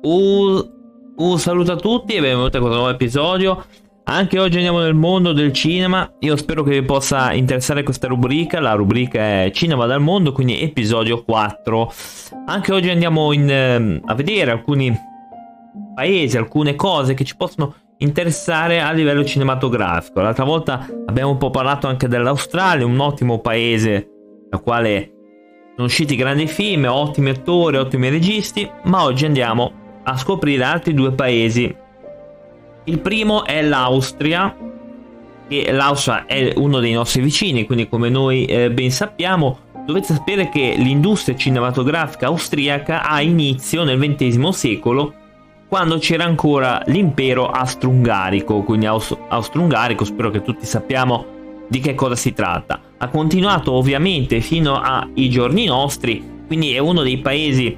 Un, un saluto a tutti e benvenuti a questo nuovo episodio. Anche oggi andiamo nel mondo del cinema. Io spero che vi possa interessare questa rubrica. La rubrica è Cinema dal mondo, quindi episodio 4. Anche oggi andiamo in, eh, a vedere alcuni paesi, alcune cose che ci possono interessare a livello cinematografico. L'altra volta abbiamo un po' parlato anche dell'Australia, un ottimo paese dal quale sono usciti grandi film, ottimi attori, ottimi registi, ma oggi andiamo a scoprire altri due paesi. Il primo è l'Austria, e l'Austria è uno dei nostri vicini, quindi come noi eh, ben sappiamo, dovete sapere che l'industria cinematografica austriaca ha inizio nel XX secolo, quando c'era ancora l'impero austro-ungarico, quindi Aust- austro-ungarico, spero che tutti sappiamo di che cosa si tratta. Ha continuato ovviamente fino ai giorni nostri, quindi è uno dei paesi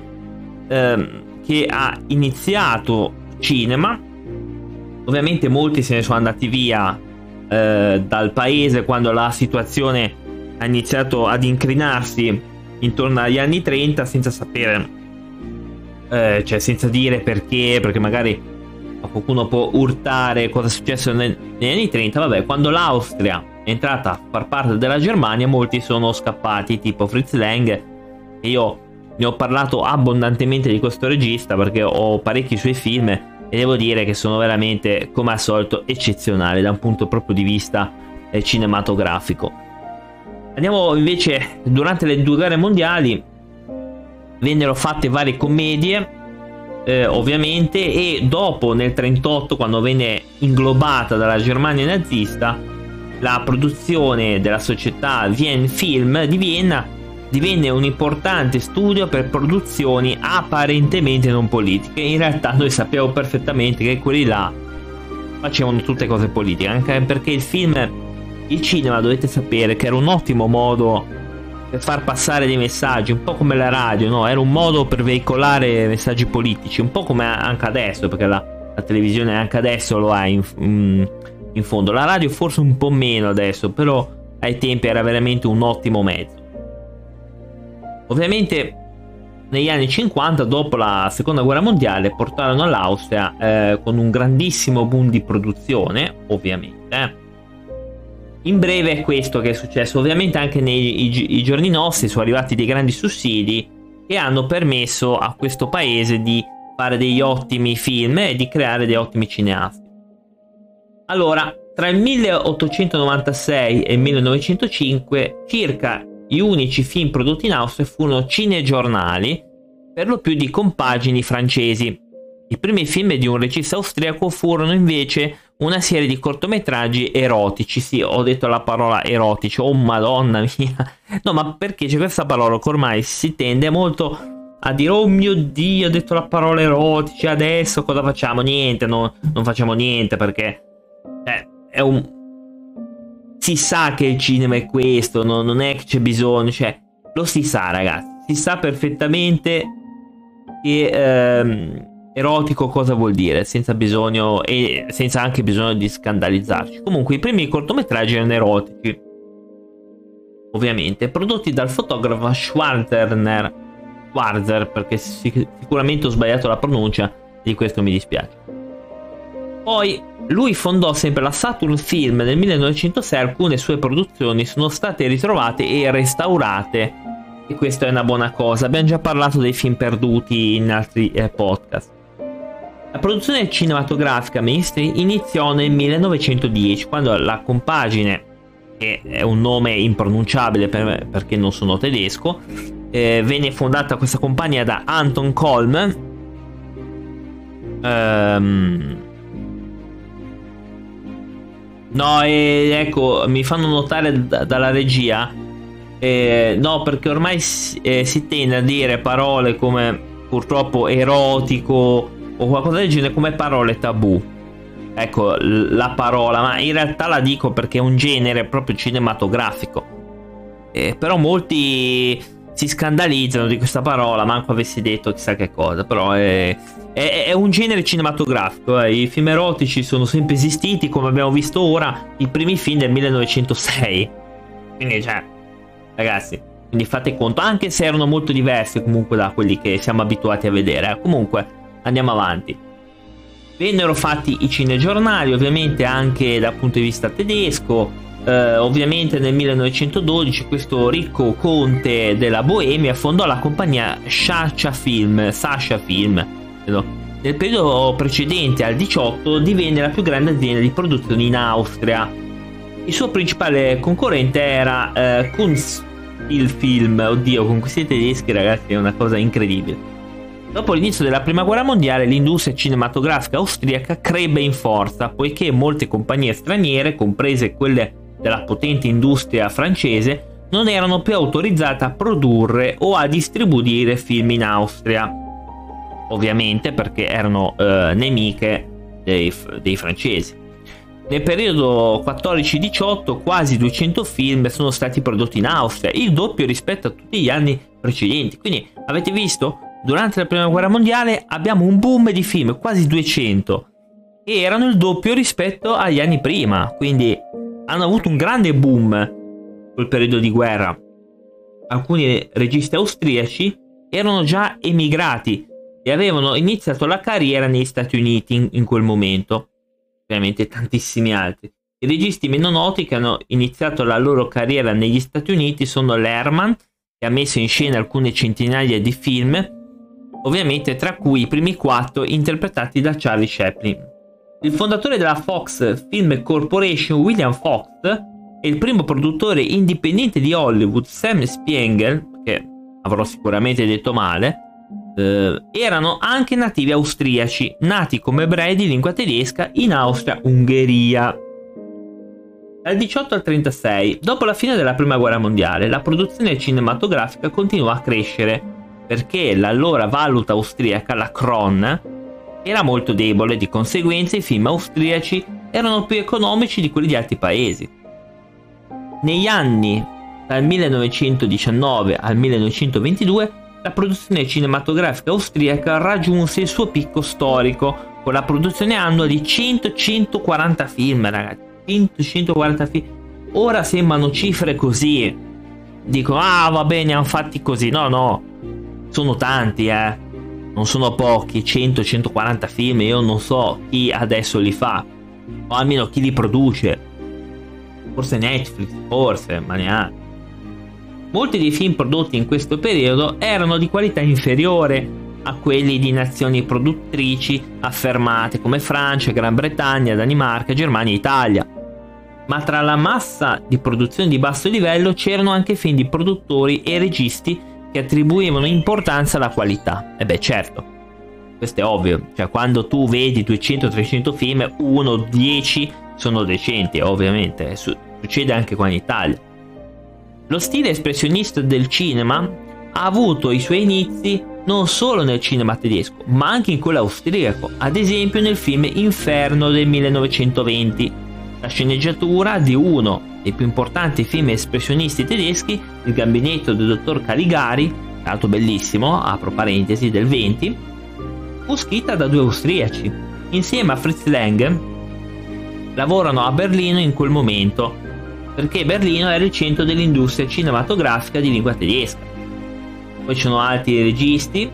ehm, che ha iniziato cinema. Ovviamente molti se ne sono andati via eh, dal paese quando la situazione ha iniziato ad incrinarsi intorno agli anni 30 senza sapere, eh, cioè senza dire perché, perché magari qualcuno può urtare cosa è successo negli anni 30. Vabbè, quando l'Austria è entrata a far parte della Germania, molti sono scappati, tipo Fritz Lang. E io ne ho parlato abbondantemente di questo regista perché ho parecchi suoi film e devo dire che sono veramente, come al solito, eccezionali da un punto proprio di vista eh, cinematografico. Andiamo invece, durante le due guerre mondiali vennero fatte varie commedie, eh, ovviamente, e dopo nel 1938, quando venne inglobata dalla Germania nazista, la produzione della società Wien Film di Vienna divenne un importante studio per produzioni apparentemente non politiche. In realtà noi sappiamo perfettamente che quelli là facevano tutte cose politiche, anche perché il film, il cinema dovete sapere che era un ottimo modo per far passare dei messaggi, un po' come la radio, no? Era un modo per veicolare messaggi politici, un po' come anche adesso, perché la, la televisione anche adesso lo ha in, in, fondo. La radio forse un po' meno adesso, però ai tempi era veramente un ottimo mezzo. Ovviamente negli anni 50, dopo la seconda guerra mondiale, portarono all'Austria eh, con un grandissimo boom di produzione, ovviamente. In breve è questo che è successo. Ovviamente anche nei i, giorni nostri sono arrivati dei grandi sussidi che hanno permesso a questo paese di fare degli ottimi film e di creare dei ottimi cineasti. Allora, tra il 1896 e il 1905 circa gli unici film prodotti in Austria furono cinegiornali, per lo più di compagini francesi. I primi film di un regista austriaco furono invece una serie di cortometraggi erotici. Sì, ho detto la parola erotici, oh madonna mia. No, ma perché c'è questa parola che ormai si tende molto a dire oh mio dio, ho detto la parola erotici, adesso cosa facciamo? Niente, no, non facciamo niente perché eh, è un, si sa che il cinema è questo, no, non è che c'è bisogno, cioè lo si sa ragazzi, si sa perfettamente che ehm, erotico cosa vuol dire, senza bisogno e senza anche bisogno di scandalizzarci. Comunque i primi cortometraggi erano erotici, ovviamente, prodotti dal fotografo Schwarzer, Schwarzer perché sicuramente ho sbagliato la pronuncia, di questo mi dispiace. Poi lui fondò sempre la Saturn Film nel 1906, alcune sue produzioni sono state ritrovate e restaurate e questa è una buona cosa. Abbiamo già parlato dei film perduti in altri eh, podcast. La produzione cinematografica mainstream iniziò nel 1910 quando la compagine, che è un nome impronunciabile per perché non sono tedesco, eh, venne fondata questa compagnia da Anton Kolm. Ehm, No, e ecco, mi fanno notare d- dalla regia. Eh, no, perché ormai si, eh, si tende a dire parole come purtroppo erotico o qualcosa del genere come parole tabù. Ecco l- la parola, ma in realtà la dico perché è un genere proprio cinematografico. Eh, però molti si scandalizzano di questa parola, manco avessi detto chissà che cosa, però è, è, è un genere cinematografico, eh. i film erotici sono sempre esistiti, come abbiamo visto ora, i primi film del 1906. Quindi, cioè, ragazzi, quindi fate conto, anche se erano molto diversi comunque da quelli che siamo abituati a vedere. Eh. Comunque, andiamo avanti. Vennero fatti i cinegiornali, ovviamente anche dal punto di vista tedesco. Eh, ovviamente nel 1912 questo ricco conte della Boemia fondò la compagnia Sasha Film, Sasha Film. Nel periodo precedente al 18 divenne la più grande azienda di produzione in Austria. Il suo principale concorrente era eh, Kunstfilm, oddio con questi tedeschi ragazzi è una cosa incredibile. Dopo l'inizio della prima guerra mondiale l'industria cinematografica austriaca crebbe in forza poiché molte compagnie straniere, comprese quelle della potente industria francese, non erano più autorizzate a produrre o a distribuire film in Austria. Ovviamente perché erano eh, nemiche dei, dei francesi. Nel periodo 14-18 quasi 200 film sono stati prodotti in Austria, il doppio rispetto a tutti gli anni precedenti. Quindi avete visto? Durante la prima guerra mondiale abbiamo un boom di film, quasi 200, che erano il doppio rispetto agli anni prima, quindi hanno avuto un grande boom quel periodo di guerra. Alcuni registi austriaci erano già emigrati e avevano iniziato la carriera negli Stati Uniti in, in quel momento, ovviamente tantissimi altri. I registi meno noti che hanno iniziato la loro carriera negli Stati Uniti sono Lerman, che ha messo in scena alcune centinaia di film, ovviamente tra cui i primi quattro interpretati da Charlie Chaplin. Il fondatore della Fox Film Corporation, William Fox, e il primo produttore indipendente di Hollywood, Sam Spiegel, che avrò sicuramente detto male, eh, erano anche nativi austriaci, nati come ebrei di lingua tedesca in Austria-Ungheria. Dal 18 al 36, dopo la fine della Prima Guerra Mondiale, la produzione cinematografica continuò a crescere perché l'allora valuta austriaca, la Kron, era molto debole, di conseguenza i film austriaci erano più economici di quelli di altri paesi. Negli anni dal 1919 al 1922 la produzione cinematografica austriaca raggiunse il suo picco storico con la produzione annua di 100-140 film, ragazzi. 100-140 film. Ora sembrano cifre così. Dico, ah va bene, hanno fatti così. No, no, sono tanti, eh. Non sono pochi, 100-140 film, io non so chi adesso li fa, o almeno chi li produce. Forse Netflix, forse, ma neanche. Molti dei film prodotti in questo periodo erano di qualità inferiore a quelli di nazioni produttrici affermate come Francia, Gran Bretagna, Danimarca, Germania e Italia. Ma tra la massa di produzioni di basso livello c'erano anche film di produttori e registi che attribuivano importanza alla qualità. E beh, certo, questo è ovvio, cioè quando tu vedi 200-300 film, 1-10 sono decenti, ovviamente, succede anche qua in Italia. Lo stile espressionista del cinema ha avuto i suoi inizi non solo nel cinema tedesco, ma anche in quello austriaco, ad esempio nel film Inferno del 1920. La sceneggiatura di uno dei più importanti film espressionisti tedeschi, Il gabinetto del dottor Caligari, tra l'altro bellissimo, apro parentesi, del 20, fu scritta da due austriaci. Insieme a Fritz Lang lavorano a Berlino in quel momento, perché Berlino era il centro dell'industria cinematografica di lingua tedesca. Poi ci sono altri registi.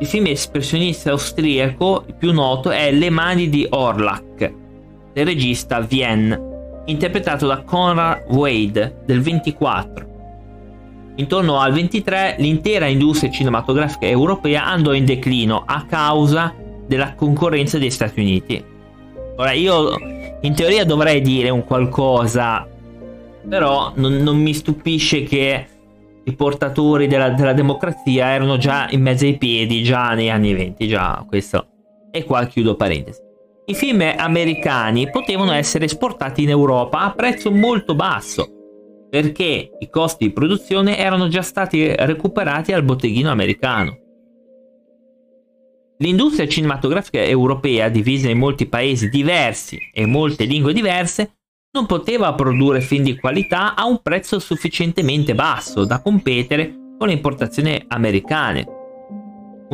Il film espressionista austriaco più noto è Le mani di Orlach, del regista Vienne interpretato da Conrad Wade del 24. Intorno al 23 l'intera industria cinematografica europea andò in declino a causa della concorrenza degli Stati Uniti. Ora io in teoria dovrei dire un qualcosa, però non, non mi stupisce che i portatori della, della, democrazia erano già in mezzo ai piedi già negli anni 20, già questo. E qua chiudo parentesi. I film americani potevano essere esportati in Europa a prezzo molto basso perché i costi di produzione erano già stati recuperati al botteghino americano. L'industria cinematografica europea, divisa in molti paesi diversi e molte lingue diverse, non poteva produrre film di qualità a un prezzo sufficientemente basso da competere con le importazioni americane.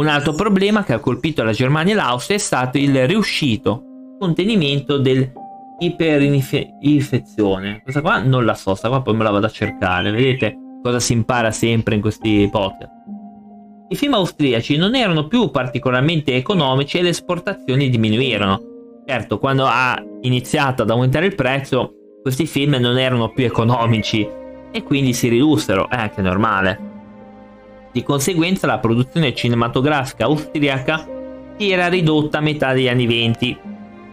Un altro problema che ha colpito la Germania e l'Austria è stato il riuscito contenimento dell'iperinfezione. Questa qua non la so, sta qua poi me la vado a cercare. Vedete cosa si impara sempre in questi podcast. i film austriaci non erano più particolarmente economici e le esportazioni diminuirono. Certo, quando ha iniziato ad aumentare il prezzo, questi film non erano più economici e quindi si ridussero, è anche normale. Di conseguenza la produzione cinematografica austriaca si era ridotta a metà degli anni 20,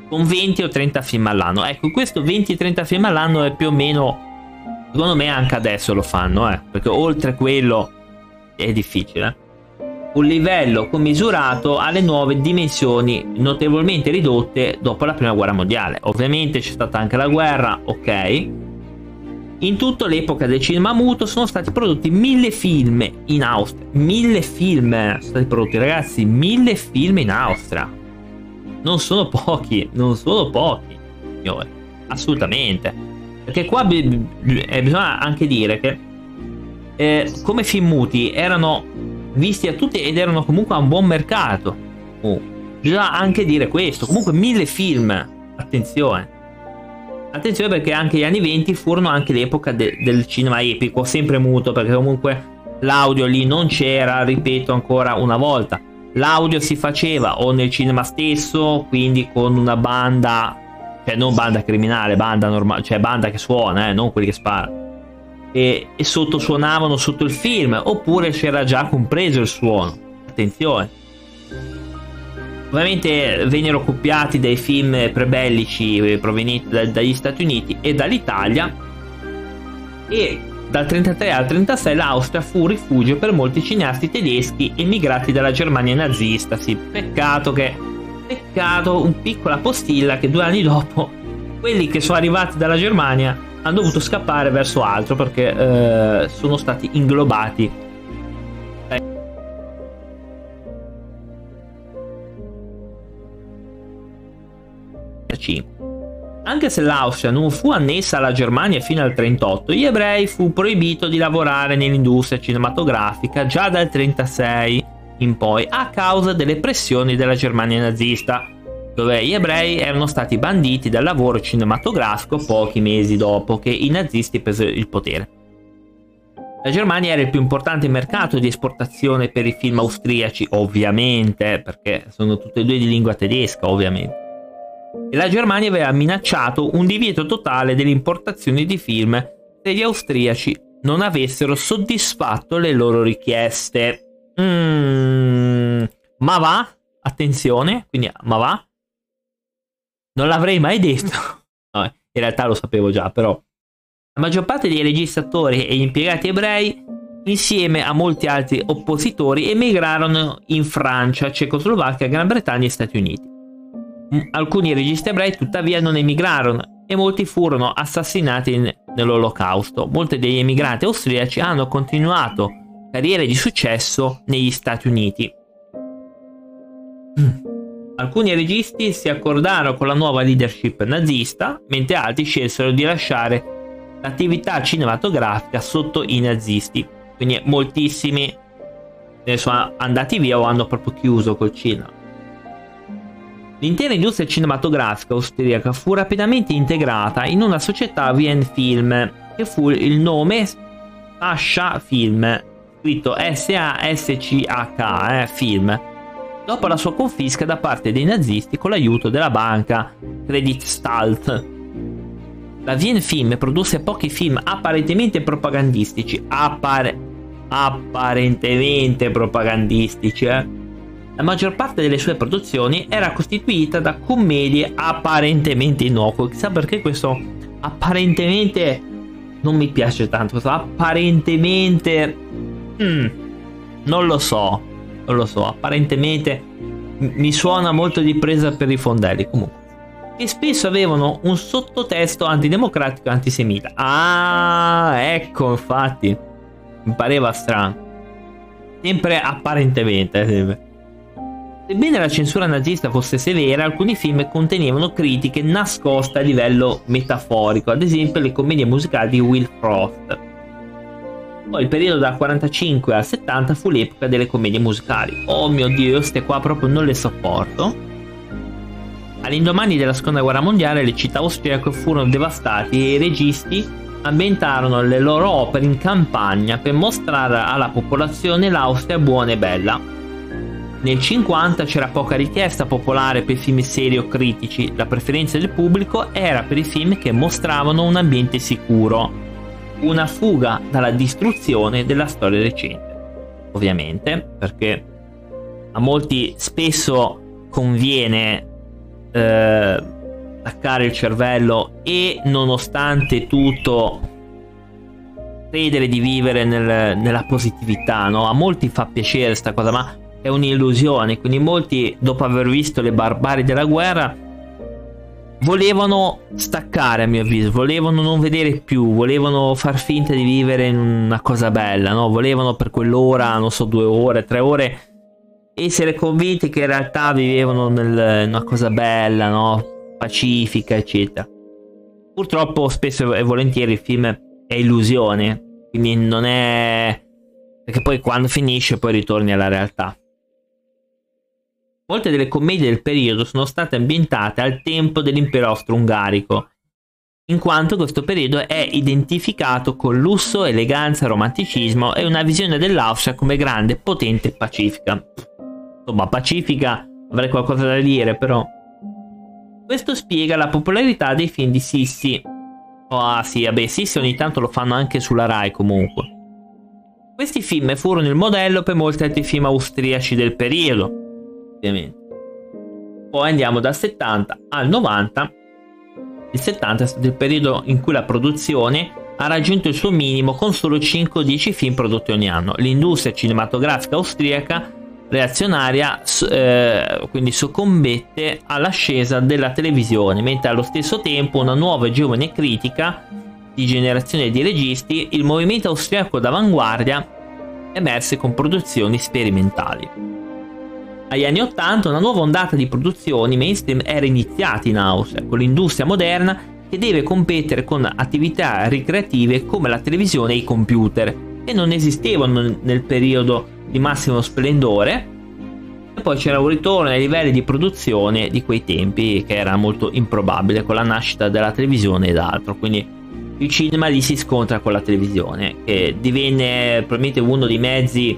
con 20 o 30 film all'anno. Ecco, questo 20-30 film all'anno è più o meno, secondo me anche adesso lo fanno, eh, perché oltre quello è difficile. Un livello commisurato alle nuove dimensioni notevolmente ridotte dopo la prima guerra mondiale. Ovviamente c'è stata anche la guerra, ok, in tutta l'epoca del cinema muto sono stati prodotti mille film in Austria. Mille film sono stati prodotti, ragazzi. Mille film in Austria. Non sono pochi, non sono pochi, signore. Assolutamente. Perché qua eh, bisogna anche dire che eh, come film muti erano visti a tutti ed erano comunque a un buon mercato. Oh. Bisogna anche dire questo. Comunque mille film. Attenzione. Attenzione perché anche gli anni 20 furono anche l'epoca de- del cinema epico, sempre muto perché comunque l'audio lì non c'era, ripeto ancora una volta. L'audio si faceva o nel cinema stesso, quindi con una banda, cioè non banda criminale, banda normale, cioè banda che suona, eh, non quelli che sparano. E, e sotto suonavano sotto il film, oppure c'era già compreso il suono. Attenzione. Ovviamente vennero copiati dai film prebellici eh, provenienti da, dagli Stati Uniti e dall'Italia e dal 33 al 36 l'Austria fu rifugio per molti cineasti tedeschi emigrati dalla Germania nazista. Sì, peccato che peccato un piccola postilla che due anni dopo quelli che sono arrivati dalla Germania hanno dovuto scappare verso altro perché eh, sono stati inglobati 1945. Anche se l'Austria non fu annessa alla Germania fino al 1938, gli ebrei fu proibito di lavorare nell'industria cinematografica già dal 1936 in poi a causa delle pressioni della Germania nazista, dove gli ebrei erano stati banditi dal lavoro cinematografico pochi mesi dopo che i nazisti presero il potere. La Germania era il più importante mercato di esportazione per i film austriaci, ovviamente, perché sono tutti e due di lingua tedesca, ovviamente la Germania aveva minacciato un divieto totale delle importazioni di film se gli austriaci non avessero soddisfatto le loro richieste. Mm, ma va? Attenzione, quindi ma va? Non l'avrei mai detto. No, in realtà lo sapevo già, però. La maggior parte dei registratori e gli impiegati ebrei, insieme a molti altri oppositori, emigrarono in Francia, Cecoslovacchia, Gran Bretagna e Stati Uniti. Alcuni registi ebrei tuttavia non emigrarono e molti furono assassinati nell'olocausto. Molti degli emigranti austriaci hanno continuato carriere di successo negli Stati Uniti. Alcuni registi si accordarono con la nuova leadership nazista, mentre altri scelsero di lasciare l'attività cinematografica sotto i nazisti. Quindi moltissimi ne sono andati via o hanno proprio chiuso col cinema. L'intera industria cinematografica austriaca fu rapidamente integrata in una società Wien Film, che fu il nome Sascha Film, scritto S-A-S-C-H, eh, Film, dopo la sua confisca da parte dei nazisti con l'aiuto della banca Credit Stalt. La Wien Film produsse pochi film apparentemente propagandistici, appare- apparentemente propagandistici, eh? La maggior parte delle sue produzioni era costituita da commedie apparentemente innocue. Chissà perché questo apparentemente non mi piace tanto. Questo apparentemente... Mm, non lo so. Non lo so. Apparentemente mi suona molto di presa per i fondelli. Comunque. E spesso avevano un sottotesto antidemocratico e antisemita. Ah, ecco, infatti. Mi pareva strano. Sempre apparentemente. Sempre. Sebbene la censura nazista fosse severa, alcuni film contenevano critiche nascoste a livello metaforico, ad esempio le commedie musicali di Will Frost. Poi il periodo dal 45 al 70 fu l'epoca delle commedie musicali. Oh mio dio, queste qua proprio non le sopporto. All'indomani della seconda guerra mondiale le città austriache furono devastate e i registi ambientarono le loro opere in campagna per mostrare alla popolazione l'Austria buona e bella. Nel 50 c'era poca richiesta popolare per film seri o critici, la preferenza del pubblico era per i film che mostravano un ambiente sicuro, una fuga dalla distruzione della storia recente. Ovviamente, perché a molti spesso conviene eh, attaccare il cervello e nonostante tutto credere di vivere nel, nella positività, no? A molti fa piacere questa cosa, ma è un'illusione, quindi molti dopo aver visto le barbari della guerra volevano staccare a mio avviso, volevano non vedere più, volevano far finta di vivere in una cosa bella, no? Volevano per quell'ora, non so, due ore, tre ore essere convinti che in realtà vivevano nel, in una cosa bella, no? pacifica, eccetera. Purtroppo spesso e volentieri il film è illusione, quindi non è... perché poi quando finisce poi ritorni alla realtà. Molte delle commedie del periodo sono state ambientate al tempo dell'impero austro-ungarico, in quanto questo periodo è identificato con lusso, eleganza, romanticismo e una visione dell'Austria come grande, potente e pacifica. Insomma, pacifica avrei qualcosa da dire, però questo spiega la popolarità dei film di Sissi. Oh, ah sì, vabbè, Sissi ogni tanto lo fanno anche sulla Rai comunque. Questi film furono il modello per molti altri film austriaci del periodo, ovviamente. Poi andiamo dal 70 al 90. Il 70 è stato il periodo in cui la produzione ha raggiunto il suo minimo con solo 5-10 film prodotti ogni anno. L'industria cinematografica austriaca reazionaria eh, quindi soccombette all'ascesa della televisione, mentre allo stesso tempo una nuova e giovane critica di generazione di registi, il movimento austriaco d'avanguardia emerse con produzioni sperimentali. Agli anni 80 una nuova ondata di produzioni mainstream era iniziata in Austria, con l'industria moderna che deve competere con attività ricreative come la televisione e i computer, che non esistevano nel periodo di massimo splendore. E poi c'era un ritorno ai livelli di produzione di quei tempi che era molto improbabile con la nascita della televisione ed altro. Quindi il cinema lì si scontra con la televisione, che divenne probabilmente uno dei mezzi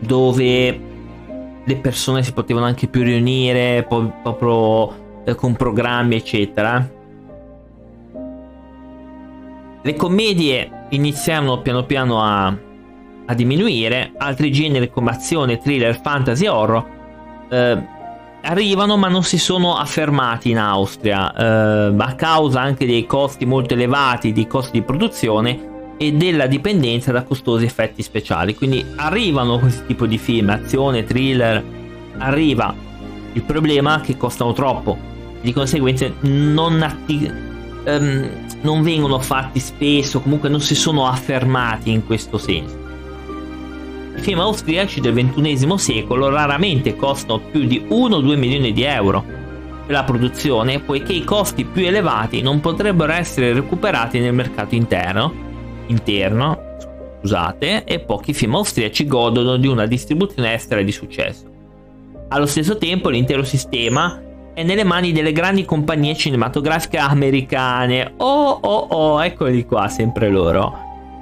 dove le persone si potevano anche più riunire, proprio eh, con programmi, eccetera. Le commedie iniziarono piano piano a a diminuire, altri generi come azione, thriller, fantasy horror eh, arrivano ma non si sono affermati in Austria eh, a causa anche dei costi molto elevati, dei costi di produzione e della dipendenza da costosi effetti speciali. Quindi arrivano questi tipi di film, azione, thriller, arriva. Il problema che costano troppo, di conseguenza non, atti- um, non vengono fatti spesso, comunque non si sono affermati in questo senso. I film austriaci del XXI secolo raramente costano più di 1-2 milioni di euro per la produzione, poiché i costi più elevati non potrebbero essere recuperati nel mercato interno, interno scusate, e pochi film austriaci godono di una distribuzione estera di successo. Allo stesso tempo l'intero sistema è nelle mani delle grandi compagnie cinematografiche americane. Oh oh oh, eccoli qua, sempre loro.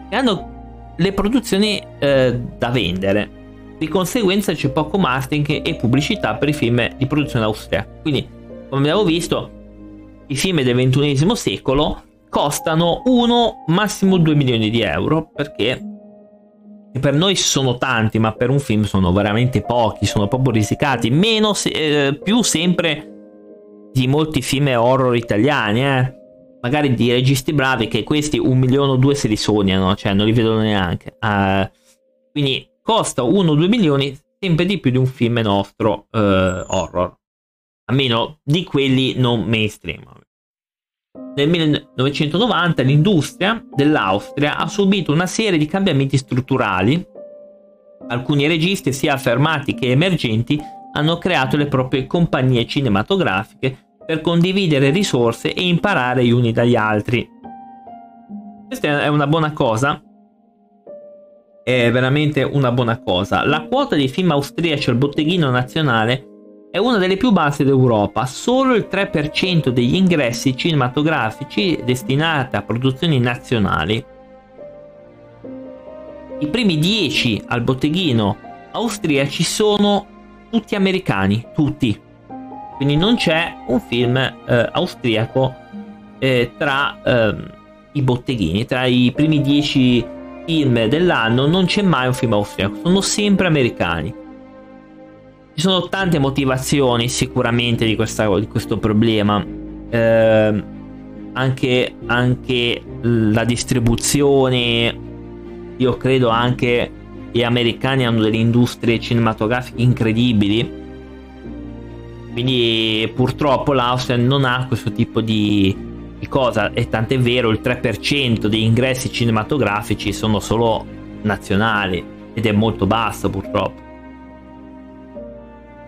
Che hanno le produzioni eh, da vendere. Di conseguenza c'è poco marketing e pubblicità per i film di produzione austriaca. Quindi, come abbiamo visto, i film del XXI secolo costano 1 massimo 2 milioni di euro perché per noi sono tanti, ma per un film sono veramente pochi, sono proprio risicati. Meno se, eh, più sempre di molti film horror italiani, eh magari di registi bravi che questi un milione o due se li sognano, cioè non li vedono neanche. Uh, quindi costa 1-2 milioni sempre di più di un film nostro uh, horror, almeno di quelli non mainstream. Nel 1990 l'industria dell'Austria ha subito una serie di cambiamenti strutturali. Alcuni registi, sia affermati che emergenti, hanno creato le proprie compagnie cinematografiche per condividere risorse e imparare gli uni dagli altri. Questa è una buona cosa. È veramente una buona cosa. La quota dei film austriaci al botteghino nazionale è una delle più basse d'Europa. Solo il 3% degli ingressi cinematografici destinati a produzioni nazionali. I primi 10 al botteghino austriaci sono tutti americani, tutti. Quindi non c'è un film eh, austriaco eh, tra eh, i botteghini, tra i primi 10 film dell'anno non c'è mai un film austriaco, sono sempre americani. Sono tante motivazioni sicuramente di, questa, di questo problema. Eh, anche, anche la distribuzione, io credo anche gli americani hanno delle industrie cinematografiche incredibili. Quindi purtroppo l'Austria non ha questo tipo di, di cosa. E tant'è vero, il 3% degli ingressi cinematografici sono solo nazionali ed è molto basso purtroppo.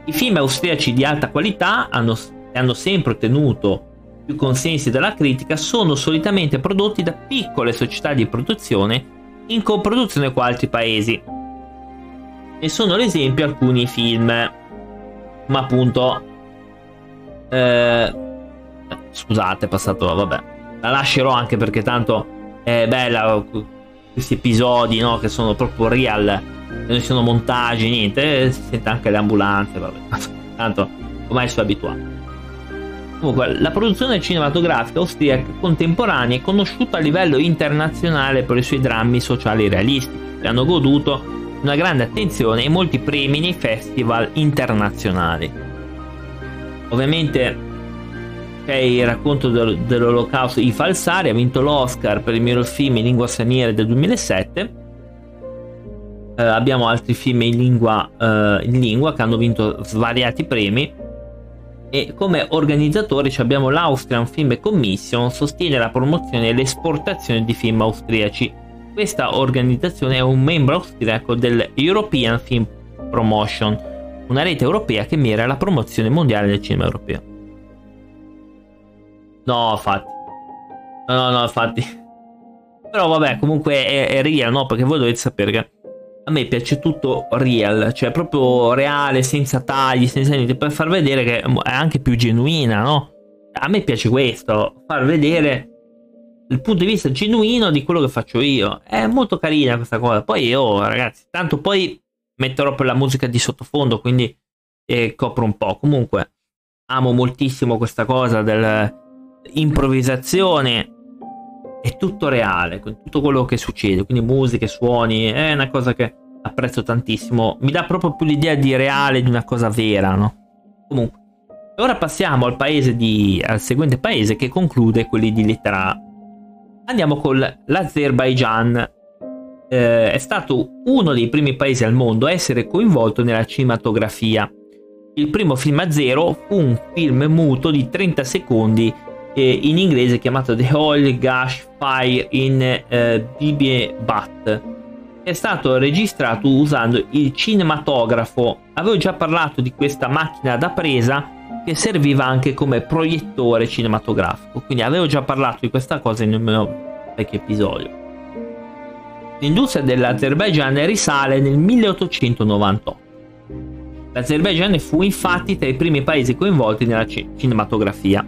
I film austriaci di alta qualità hanno, hanno sempre ottenuto più consensi dalla critica, sono solitamente prodotti da piccole società di produzione in coproduzione con altri paesi. Ne sono l'esempio alcuni film, ma appunto... Eh, scusate, è passato, vabbè. La lascerò anche perché tanto è bella questi episodi, no, che sono proprio real non ci sono montaggi, niente, si sente anche le ambulanze, vabbè. Tanto ormai sono abituato. Comunque, la produzione cinematografica austriaca contemporanea è conosciuta a livello internazionale per i suoi drammi sociali realistici, che hanno goduto una grande attenzione e molti premi nei festival internazionali. Ovviamente c'è il racconto dell'olocausto I Falsari, ha vinto l'Oscar per il miglior film in lingua straniera del 2007 eh, abbiamo altri film in lingua, eh, in lingua che hanno vinto svariati premi. E come organizzatori abbiamo l'Austrian Film Commission sostiene la promozione e l'esportazione di film austriaci. Questa organizzazione è un membro austriaco del European Film Promotion una rete europea che mira alla promozione mondiale del cinema europeo. No infatti. No no no infatti. Però vabbè comunque è, è real no? Perché voi dovete sapere che a me piace tutto real, cioè proprio reale, senza tagli, senza niente, per far vedere che è anche più genuina, no? A me piace questo, far vedere il punto di vista genuino di quello che faccio io. È molto carina questa cosa. Poi io, ragazzi, tanto poi metterò per la musica di sottofondo, quindi eh, copro un po'. Comunque, amo moltissimo questa cosa dell'improvvisazione è tutto reale, con tutto quello che succede, quindi musiche, suoni, è una cosa che apprezzo tantissimo, mi dà proprio più l'idea di reale, di una cosa vera, no? Comunque, ora passiamo al, paese di, al seguente paese che conclude quelli di lettera A. Andiamo con l'Azerbaijan. Eh, è stato uno dei primi paesi al mondo a essere coinvolto nella cinematografia. Il primo film a zero fu un film muto di 30 secondi eh, in inglese chiamato The Oil Gash Fire in eh, Bibi Bat. È stato registrato usando il cinematografo. Avevo già parlato di questa macchina da presa che serviva anche come proiettore cinematografico. Quindi avevo già parlato di questa cosa in un mio vecchio episodio. L'industria dell'Azerbaijan risale nel 1898. L'Azerbaijan fu infatti tra i primi paesi coinvolti nella cinematografia.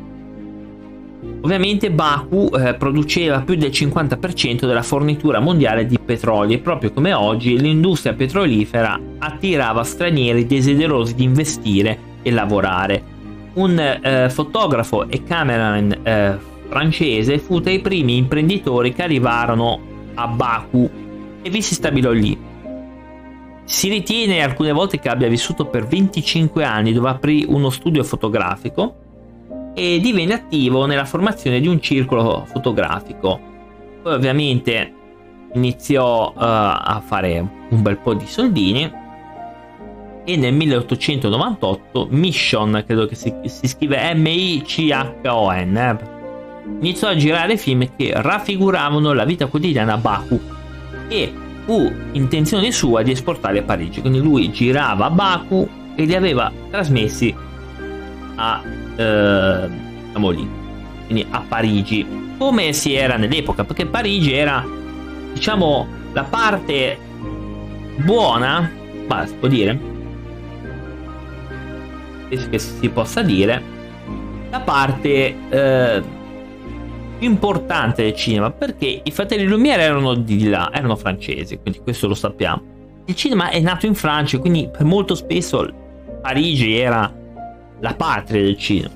Ovviamente Baku eh, produceva più del 50% della fornitura mondiale di petrolio e proprio come oggi l'industria petrolifera attirava stranieri desiderosi di investire e lavorare. Un eh, fotografo e cameraman eh, francese fu tra i primi imprenditori che arrivarono a Baku e vi si stabilò lì. Si ritiene alcune volte che abbia vissuto per 25 anni dove aprì uno studio fotografico e divenne attivo nella formazione di un circolo fotografico. Poi ovviamente iniziò uh, a fare un bel po' di soldini e nel 1898 Mission, credo che si, si scrive M-I-C-H-O-N, eh, iniziò a girare film che raffiguravano la vita quotidiana a Baku e fu intenzione sua di esportarli a Parigi. Quindi lui girava a Baku e li aveva trasmessi a eh, diciamo lì, quindi a Parigi, come si era nell'epoca, perché Parigi era, diciamo, la parte buona, ma si può dire, penso che si possa dire, la parte eh, importante del cinema, perché i fratelli Lumière erano di là, erano francesi, quindi questo lo sappiamo. Il cinema è nato in Francia, quindi per molto spesso Parigi era la patria del cinema.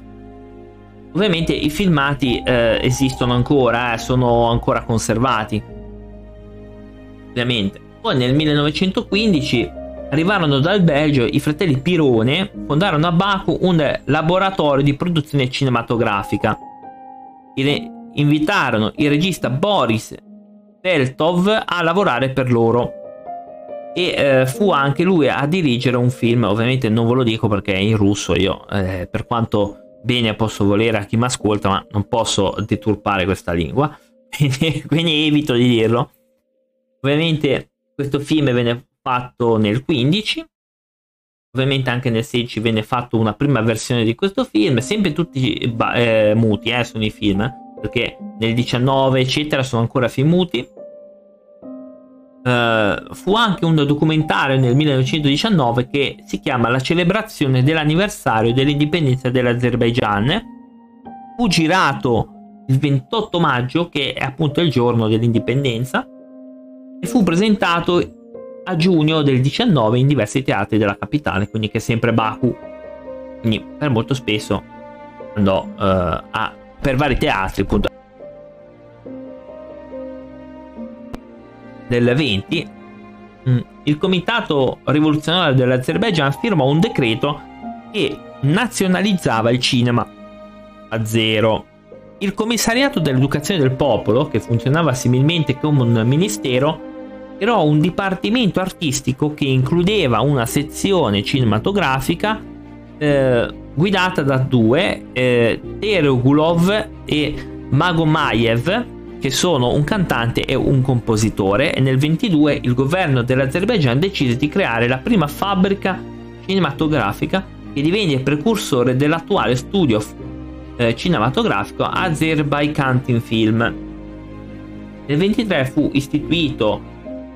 Ovviamente i filmati eh, esistono ancora, eh, sono ancora conservati. Ovviamente. Poi nel 1915 arrivarono dal Belgio i fratelli Pirone, fondarono a Baku un laboratorio di produzione cinematografica. Invitarono il regista Boris Beltov a lavorare per loro e eh, fu anche lui a dirigere un film, ovviamente non ve lo dico perché è in russo, io eh, per quanto bene posso volere a chi mi ascolta, ma non posso deturpare questa lingua, quindi, quindi evito di dirlo. Ovviamente questo film venne fatto nel 15, ovviamente anche nel 16 venne fatto una prima versione di questo film, sempre tutti eh, muti eh, sono i film, perché nel 19 eccetera sono ancora film muti Uh, fu anche un documentario nel 1919 che si chiama La celebrazione dell'anniversario dell'indipendenza dell'Azerbaigian. Fu girato il 28 maggio, che è appunto il giorno dell'indipendenza, e fu presentato a giugno del 19 in diversi teatri della capitale, quindi che è sempre Baku. Quindi per molto spesso andò uh, a, per vari teatri, appunto del 20, mm, il Comitato Rivoluzionario dell'Azerbaigian firmò un decreto che nazionalizzava il cinema a zero. Il Commissariato dell'Educazione del Popolo, che funzionava similmente come un ministero, creò un dipartimento artistico che includeva una sezione cinematografica eh, guidata da due, eh, Teregulov e Magomayev, che sono un cantante e un compositore e nel 22 il governo dell'Azerbaigian decise di creare la prima fabbrica cinematografica che divenne il precursore dell'attuale studio eh, cinematografico Azerbaijan Film. Nel 23 fu istituito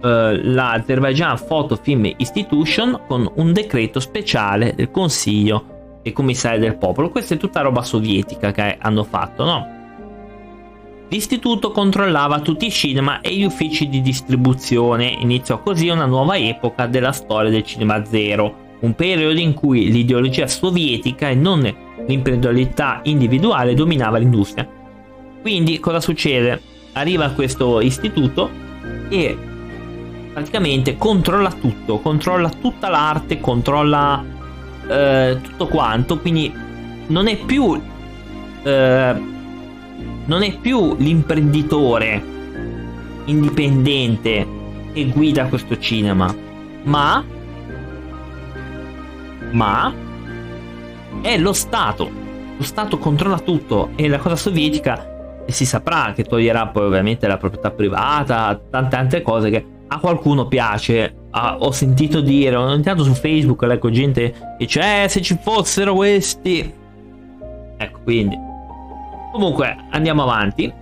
eh, l'Azerbaijan Photo Film Institution con un decreto speciale del Consiglio e Commissario del Popolo. Questa è tutta roba sovietica che hanno fatto, no? L'istituto controllava tutti i cinema e gli uffici di distribuzione. Iniziò così una nuova epoca della storia del cinema zero, un periodo in cui l'ideologia sovietica e non l'imprenditorialità individuale dominava l'industria. Quindi cosa succede? Arriva questo istituto e praticamente controlla tutto, controlla tutta l'arte, controlla eh, tutto quanto, quindi non è più eh, non è più l'imprenditore indipendente che guida questo cinema, ma ma è lo Stato. Lo Stato controlla tutto e la cosa sovietica si saprà che toglierà poi ovviamente la proprietà privata, tante altre cose che a qualcuno piace. Ah, ho sentito dire, ho intanto su Facebook leggo gente che dice eh, se ci fossero questi. Ecco, quindi Comunque, andiamo avanti.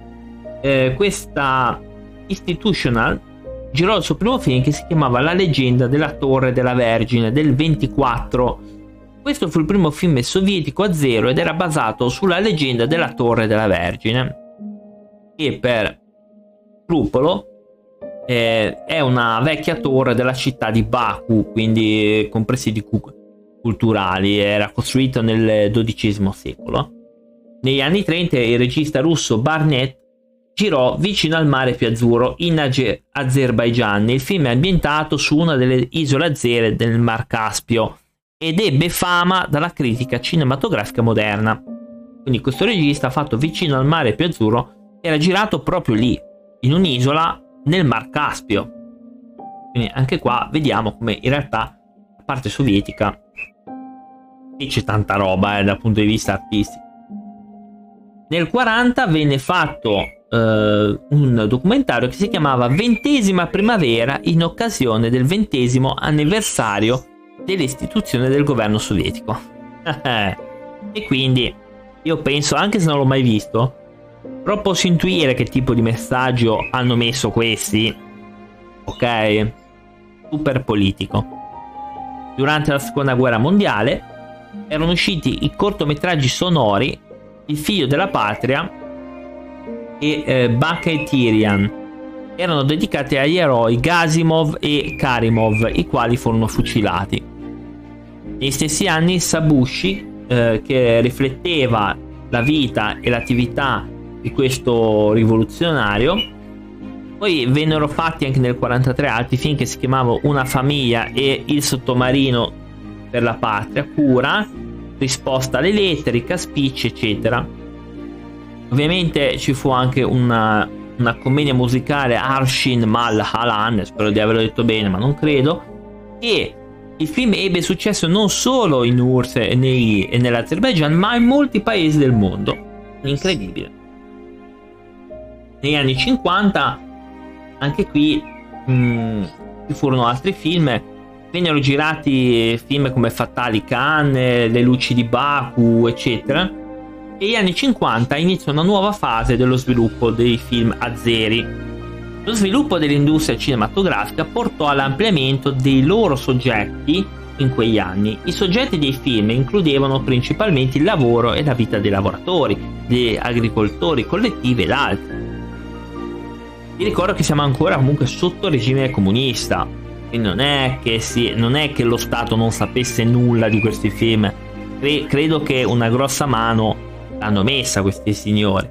Eh, questa Institutional girò il suo primo film che si chiamava La leggenda della Torre della Vergine del 24. Questo fu il primo film sovietico a zero ed era basato sulla leggenda della Torre della Vergine. E per scrupolo eh, è una vecchia torre della città di Baku, quindi con presidi culturali, era costruita nel XII secolo. Negli anni 30 il regista russo Barnett girò vicino al mare più azzurro in Azer- Azerbaijan. Il film è ambientato su una delle isole azere del Mar Caspio ed ebbe fama dalla critica cinematografica moderna. Quindi questo regista fatto vicino al mare più azzurro era girato proprio lì, in un'isola nel Mar Caspio. Quindi anche qua vediamo come in realtà la parte sovietica fece tanta roba eh, dal punto di vista artistico. Nel 40 venne fatto uh, un documentario che si chiamava Ventesima primavera in occasione del ventesimo anniversario dell'istituzione del governo sovietico. e quindi io penso, anche se non l'ho mai visto, però posso intuire che tipo di messaggio hanno messo questi. Ok? Super politico. Durante la seconda guerra mondiale erano usciti i cortometraggi sonori Il figlio della patria e eh, Baka e Tyrian. Erano dedicati agli eroi Gasimov e Karimov, i quali furono fucilati. Negli stessi anni Sabushi, eh, che rifletteva la vita e l'attività di questo rivoluzionario, poi vennero fatti anche nel 1943 altri film che si chiamavano Una famiglia e Il sottomarino per la patria, Cura, Risposta alle lettere, caspicci, eccetera. Ovviamente ci fu anche una, una commedia musicale Arshin Mal Halan, spero di averlo detto bene, ma non credo, e il film ebbe successo non solo in URSS e, nei, e nell'Azerbaijan, ma in molti paesi del mondo. Incredibile. Negli anni 50 anche qui mh, mm, ci furono altri film vennero girati film come Fatali Khan, Le luci di Baku, eccetera. E negli anni 50 iniziò una nuova fase dello sviluppo dei film azeri. Lo sviluppo dell'industria cinematografica portò all'ampliamento dei loro soggetti in quegli anni. I soggetti dei film includevano principalmente il lavoro e la vita dei lavoratori, degli agricoltori collettivi ed altri. Vi ricordo che siamo ancora comunque sotto regime comunista. Quindi non è che, si, non è che lo Stato non sapesse nulla di questi film. Cre- credo che una grossa mano l'hanno messa questi signori.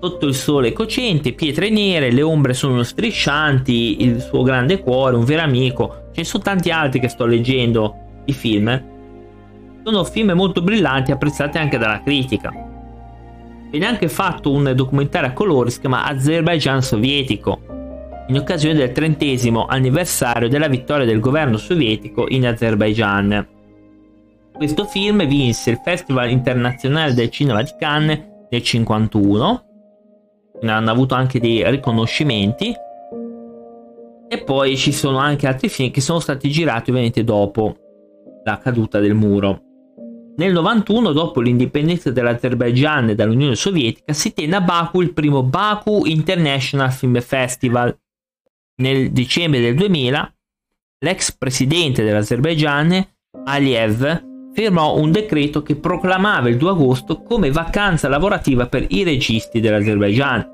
Sotto il sole cocente, pietre nere, le ombre sono striscianti, il suo grande cuore, un vero amico. Ce ne sono tanti altri che sto leggendo i film. Sono film molto brillanti, apprezzati anche dalla critica. Viene anche fatto un documentario a colori si chiama Azerbaijan sovietico, in occasione del trentesimo anniversario della vittoria del governo sovietico in Azerbaijan. Questo film vinse il Festival internazionale del cinema di Cannes nel 1951, hanno avuto anche dei riconoscimenti e poi ci sono anche altri film che sono stati girati ovviamente dopo la caduta del muro. Nel 91, dopo l'indipendenza dell'Azerbaijan dall'Unione Sovietica, si tenne a Baku il primo Baku International Film Festival. Nel dicembre del 2000, l'ex presidente dell'Azerbaijan, Aliyev, firmò un decreto che proclamava il 2 agosto come vacanza lavorativa per i registi dell'Azerbaijan.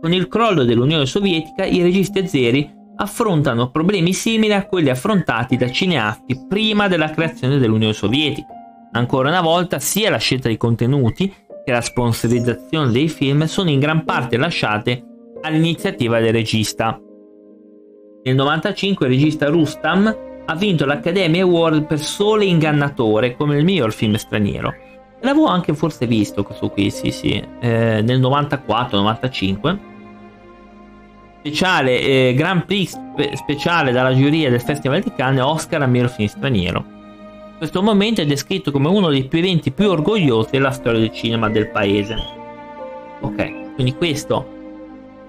Con il crollo dell'Unione Sovietica, i registi azeri affrontano problemi simili a quelli affrontati da cineasti prima della creazione dell'Unione Sovietica. Ancora una volta, sia la scelta dei contenuti che la sponsorizzazione dei film sono in gran parte lasciate all'iniziativa del regista. Nel 1995 il regista Rustam ha vinto l'Academy Award per Sole Ingannatore come il miglior film straniero. L'avevo anche forse visto questo qui, sì sì, eh, nel 94-95. Speciale, eh, Grand Prix spe- speciale dalla giuria del Festival di Cannes Oscar al miglior film straniero. Questo momento è descritto come uno dei più eventi più orgogliosi della storia del cinema del paese. Ok, quindi questo.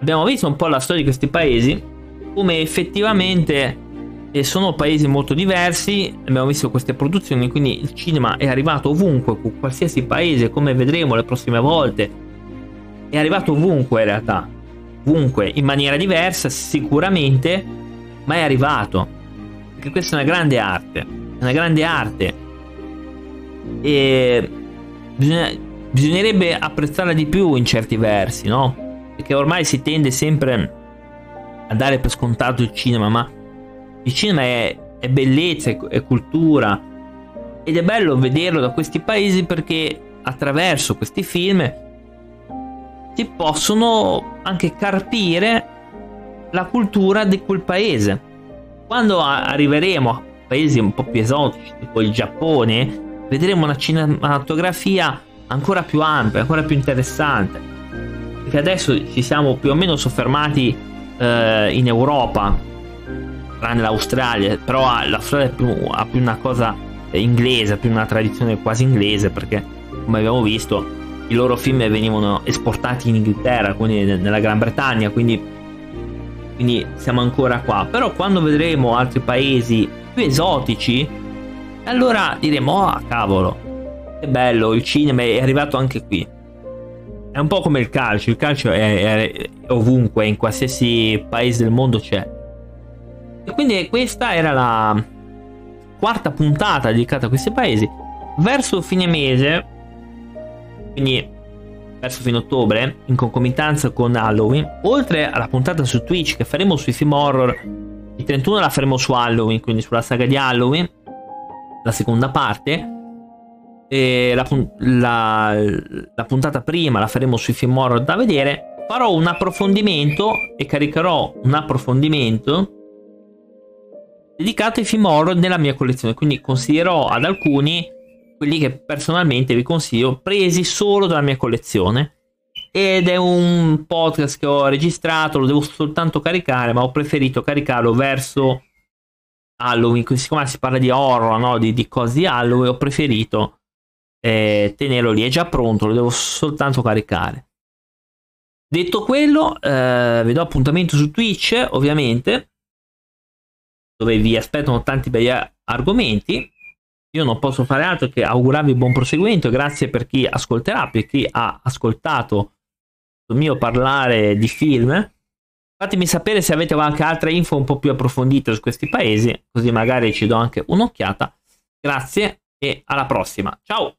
Abbiamo visto un po' la storia di questi paesi, come effettivamente eh, sono paesi molto diversi, abbiamo visto queste produzioni, quindi il cinema è arrivato ovunque, con qualsiasi paese, come vedremo le prossime volte, è arrivato ovunque in realtà, ovunque, in maniera diversa sicuramente, ma è arrivato, perché questa è una grande arte una grande arte e bisogna, bisognerebbe apprezzarla di più in certi versi, no? Perché ormai si tende sempre a dare per scontato il cinema, ma il cinema è, è bellezza, è, è cultura ed è bello vederlo da questi paesi perché attraverso questi film si possono anche carpire la cultura di quel paese. Quando arriveremo paesi un po' più esotici, tipo il Giappone, vedremo una cinematografia ancora più ampia, ancora più interessante. Perché adesso ci siamo più o meno soffermati eh, in Europa, tranne l'Australia, però l'Australia più, ha più una cosa inglese, più una tradizione quasi inglese, perché come abbiamo visto i loro film venivano esportati in Inghilterra, quindi nella Gran Bretagna, quindi, quindi siamo ancora qua. Però quando vedremo altri paesi più esotici, allora diremo, ah oh, cavolo, che bello, il cinema è arrivato anche qui. È un po' come il calcio, il calcio è, è ovunque, in qualsiasi paese del mondo c'è. E quindi questa era la, quarta puntata dedicata a questi paesi. Verso fine mese, quindi verso fine ottobre, in concomitanza con Halloween, oltre alla puntata su Twitch che faremo sui film horror, il 31 la faremo su Halloween, quindi sulla saga di Halloween, la seconda parte. La, la, la puntata prima la faremo sui film horror da vedere. Farò un approfondimento e caricherò un approfondimento dedicato ai film horror nella mia collezione. Quindi consiglierò ad alcuni quelli che personalmente vi consiglio, presi solo dalla mia collezione. Ed è un podcast che ho registrato, lo devo soltanto caricare, ma ho preferito caricarlo verso Halloween. Siccome si parla di horror, no? di, di cose di Halloween, ho preferito eh, tenerlo lì. È già pronto, lo devo soltanto caricare. Detto quello, eh, vi do appuntamento su Twitch, ovviamente, dove vi aspettano tanti bei argomenti. Io non posso fare altro che augurarvi buon proseguimento. Grazie per chi ascolterà, per chi ha ascoltato il mio parlare di film. Fatemi sapere se avete qualche altra info un po' più approfondita su questi paesi, così magari ci do anche un'occhiata. Grazie e alla prossima. Ciao!